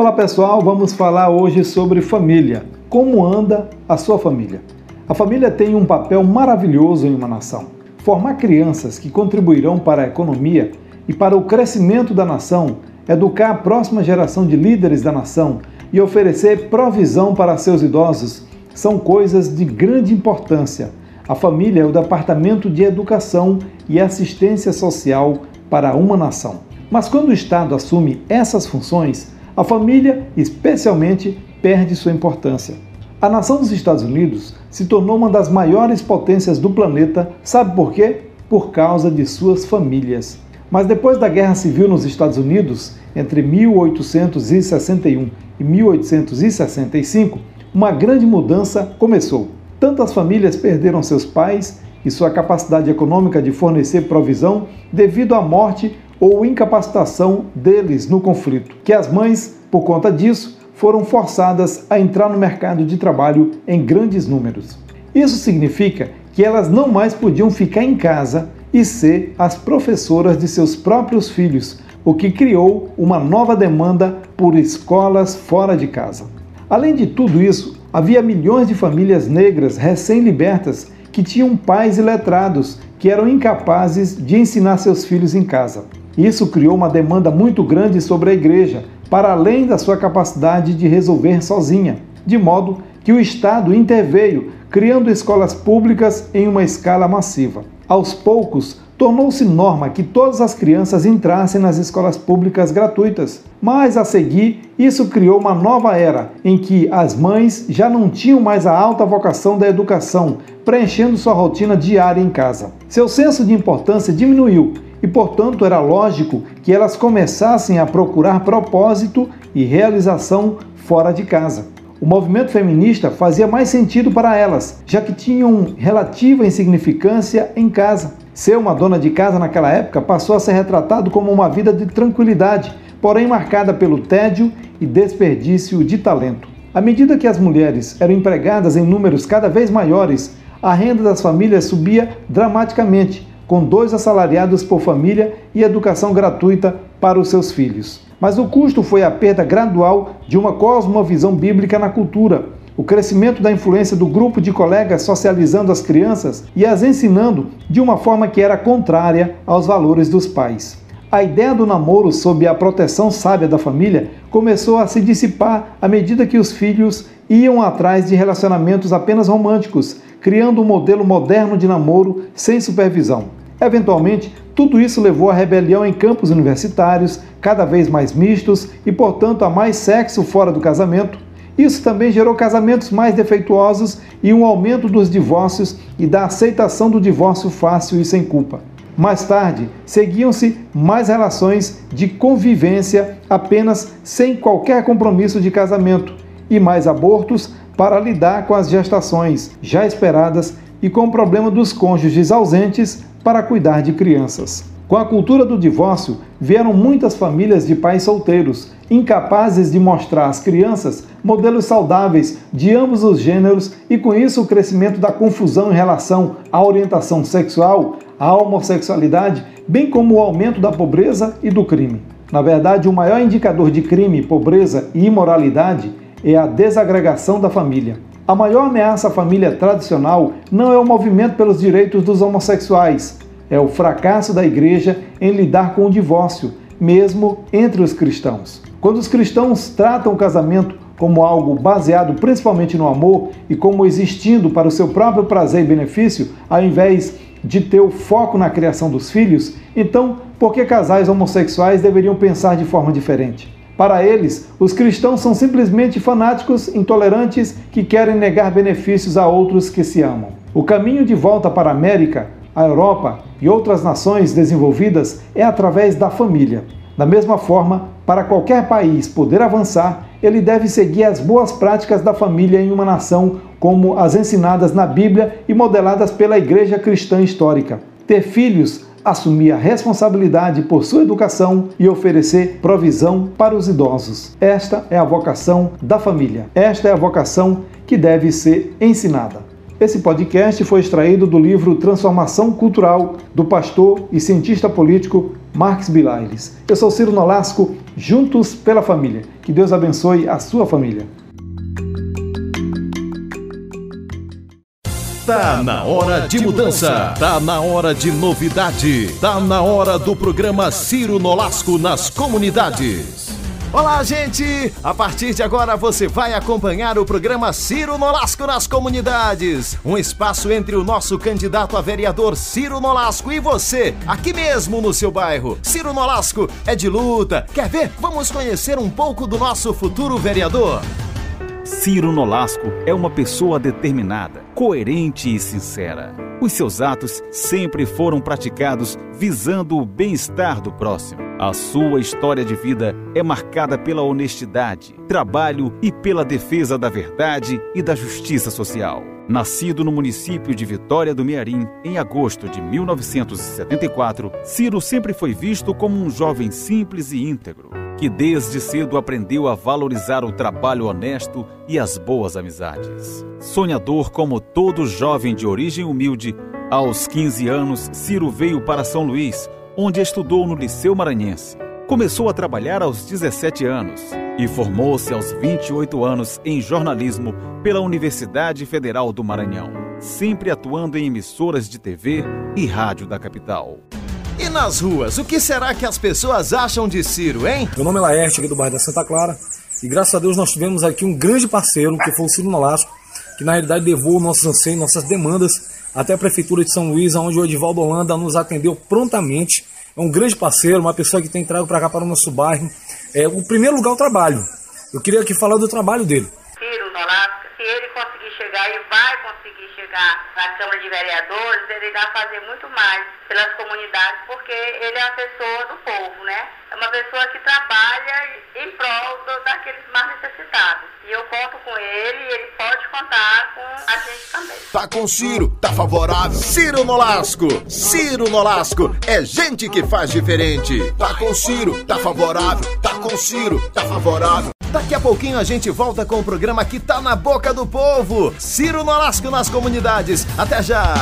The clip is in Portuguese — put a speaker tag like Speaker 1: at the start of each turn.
Speaker 1: Olá pessoal, vamos falar hoje sobre família. Como anda a sua família? A família tem um papel maravilhoso em uma nação. Formar crianças que contribuirão para a economia e para o crescimento da nação, educar a próxima geração de líderes da nação e oferecer provisão para seus idosos são coisas de grande importância. A família é o departamento de educação e assistência social para uma nação. Mas quando o Estado assume essas funções, a família, especialmente, perde sua importância. A nação dos Estados Unidos se tornou uma das maiores potências do planeta, sabe por quê? Por causa de suas famílias. Mas depois da Guerra Civil nos Estados Unidos, entre 1861 e 1865, uma grande mudança começou. Tantas famílias perderam seus pais e sua capacidade econômica de fornecer provisão devido à morte ou incapacitação deles no conflito, que as mães, por conta disso, foram forçadas a entrar no mercado de trabalho em grandes números. Isso significa que elas não mais podiam ficar em casa e ser as professoras de seus próprios filhos, o que criou uma nova demanda por escolas fora de casa. Além de tudo isso, havia milhões de famílias negras recém-libertas que tinham pais iletrados que eram incapazes de ensinar seus filhos em casa. Isso criou uma demanda muito grande sobre a igreja, para além da sua capacidade de resolver sozinha, de modo que o Estado interveio, criando escolas públicas em uma escala massiva. Aos poucos, tornou-se norma que todas as crianças entrassem nas escolas públicas gratuitas. Mas a seguir, isso criou uma nova era em que as mães já não tinham mais a alta vocação da educação, preenchendo sua rotina diária em casa. Seu senso de importância diminuiu e, portanto, era lógico que elas começassem a procurar propósito e realização fora de casa. O movimento feminista fazia mais sentido para elas, já que tinham relativa insignificância em casa. Ser uma dona de casa naquela época passou a ser retratado como uma vida de tranquilidade, porém marcada pelo tédio e desperdício de talento. À medida que as mulheres eram empregadas em números cada vez maiores, a renda das famílias subia dramaticamente com dois assalariados por família e educação gratuita para os seus filhos. Mas o custo foi a perda gradual de uma cosmovisão bíblica na cultura, o crescimento da influência do grupo de colegas socializando as crianças e as ensinando de uma forma que era contrária aos valores dos pais. A ideia do namoro sob a proteção sábia da família começou a se dissipar à medida que os filhos iam atrás de relacionamentos apenas românticos, criando um modelo moderno de namoro sem supervisão. Eventualmente, tudo isso levou à rebelião em campos universitários, cada vez mais mistos e, portanto, a mais sexo fora do casamento. Isso também gerou casamentos mais defeituosos e um aumento dos divórcios e da aceitação do divórcio fácil e sem culpa. Mais tarde, seguiam-se mais relações de convivência apenas sem qualquer compromisso de casamento e mais abortos para lidar com as gestações já esperadas e com o problema dos cônjuges ausentes para cuidar de crianças. Com a cultura do divórcio, vieram muitas famílias de pais solteiros, incapazes de mostrar às crianças modelos saudáveis de ambos os gêneros e, com isso, o crescimento da confusão em relação à orientação sexual, à homossexualidade, bem como o aumento da pobreza e do crime. Na verdade, o maior indicador de crime, pobreza e imoralidade é a desagregação da família. A maior ameaça à família tradicional não é o movimento pelos direitos dos homossexuais, é o fracasso da igreja em lidar com o divórcio, mesmo entre os cristãos. Quando os cristãos tratam o casamento como algo baseado principalmente no amor e como existindo para o seu próprio prazer e benefício, ao invés de ter o foco na criação dos filhos, então por que casais homossexuais deveriam pensar de forma diferente? Para eles, os cristãos são simplesmente fanáticos intolerantes que querem negar benefícios a outros que se amam. O caminho de volta para a América, a Europa e outras nações desenvolvidas é através da família. Da mesma forma, para qualquer país poder avançar, ele deve seguir as boas práticas da família em uma nação, como as ensinadas na Bíblia e modeladas pela Igreja Cristã Histórica. Ter filhos assumir a responsabilidade por sua educação e oferecer provisão para os idosos. Esta é a vocação da família. Esta é a vocação que deve ser ensinada. Esse podcast foi extraído do livro Transformação Cultural do pastor e cientista político Marx Bilailes. Eu sou Ciro Nolasco, juntos pela família. Que Deus abençoe a sua família.
Speaker 2: Tá na hora de mudança, tá na hora de novidade, tá na hora do programa Ciro Nolasco nas comunidades. Olá, gente! A partir de agora você vai acompanhar o programa Ciro Nolasco nas comunidades. Um espaço entre o nosso candidato a vereador Ciro Nolasco e você, aqui mesmo no seu bairro. Ciro Nolasco é de luta. Quer ver? Vamos conhecer um pouco do nosso futuro vereador.
Speaker 3: Ciro Nolasco é uma pessoa determinada, coerente e sincera. Os seus atos sempre foram praticados visando o bem-estar do próximo. A sua história de vida é marcada pela honestidade, trabalho e pela defesa da verdade e da justiça social. Nascido no município de Vitória do Mearim em agosto de 1974, Ciro sempre foi visto como um jovem simples e íntegro que desde cedo aprendeu a valorizar o trabalho honesto e as boas amizades. Sonhador como todo jovem de origem humilde, aos 15 anos Ciro veio para São Luís, onde estudou no Liceu Maranhense. Começou a trabalhar aos 17 anos e formou-se aos 28 anos em jornalismo pela Universidade Federal do Maranhão, sempre atuando em emissoras de TV e rádio da capital.
Speaker 2: E nas ruas, o que será que as pessoas acham de Ciro, hein?
Speaker 4: Meu nome é Laerte, aqui do bairro da Santa Clara. E graças a Deus nós tivemos aqui um grande parceiro, que foi o Ciro Nolasco, que na realidade levou nossos anseios, nossas demandas até a Prefeitura de São Luís, onde o Edivaldo Holanda nos atendeu prontamente. É um grande parceiro, uma pessoa que tem trago para cá para o nosso bairro. É, o primeiro lugar é o trabalho. Eu queria aqui falar do trabalho dele.
Speaker 5: Ciro Nolasco, se ele conseguir chegar e vai conseguir chegar na Câmara de Vereadores, ele irá fazer muito mais pelas comunidades, porque ele é uma pessoa do povo, né? É uma pessoa que trabalha em prol do, daqueles mais necessitados. E eu conto com ele e ele pode contar com a gente também.
Speaker 2: Tá com Ciro, tá favorável. Ciro Nolasco, Ciro Nolasco, é gente que faz diferente. Tá com Ciro, tá favorável. Tá com Ciro, tá favorável. Daqui a pouquinho a gente volta com o programa que tá na boca do povo. Ciro Nolasco nas comunidades. Até já!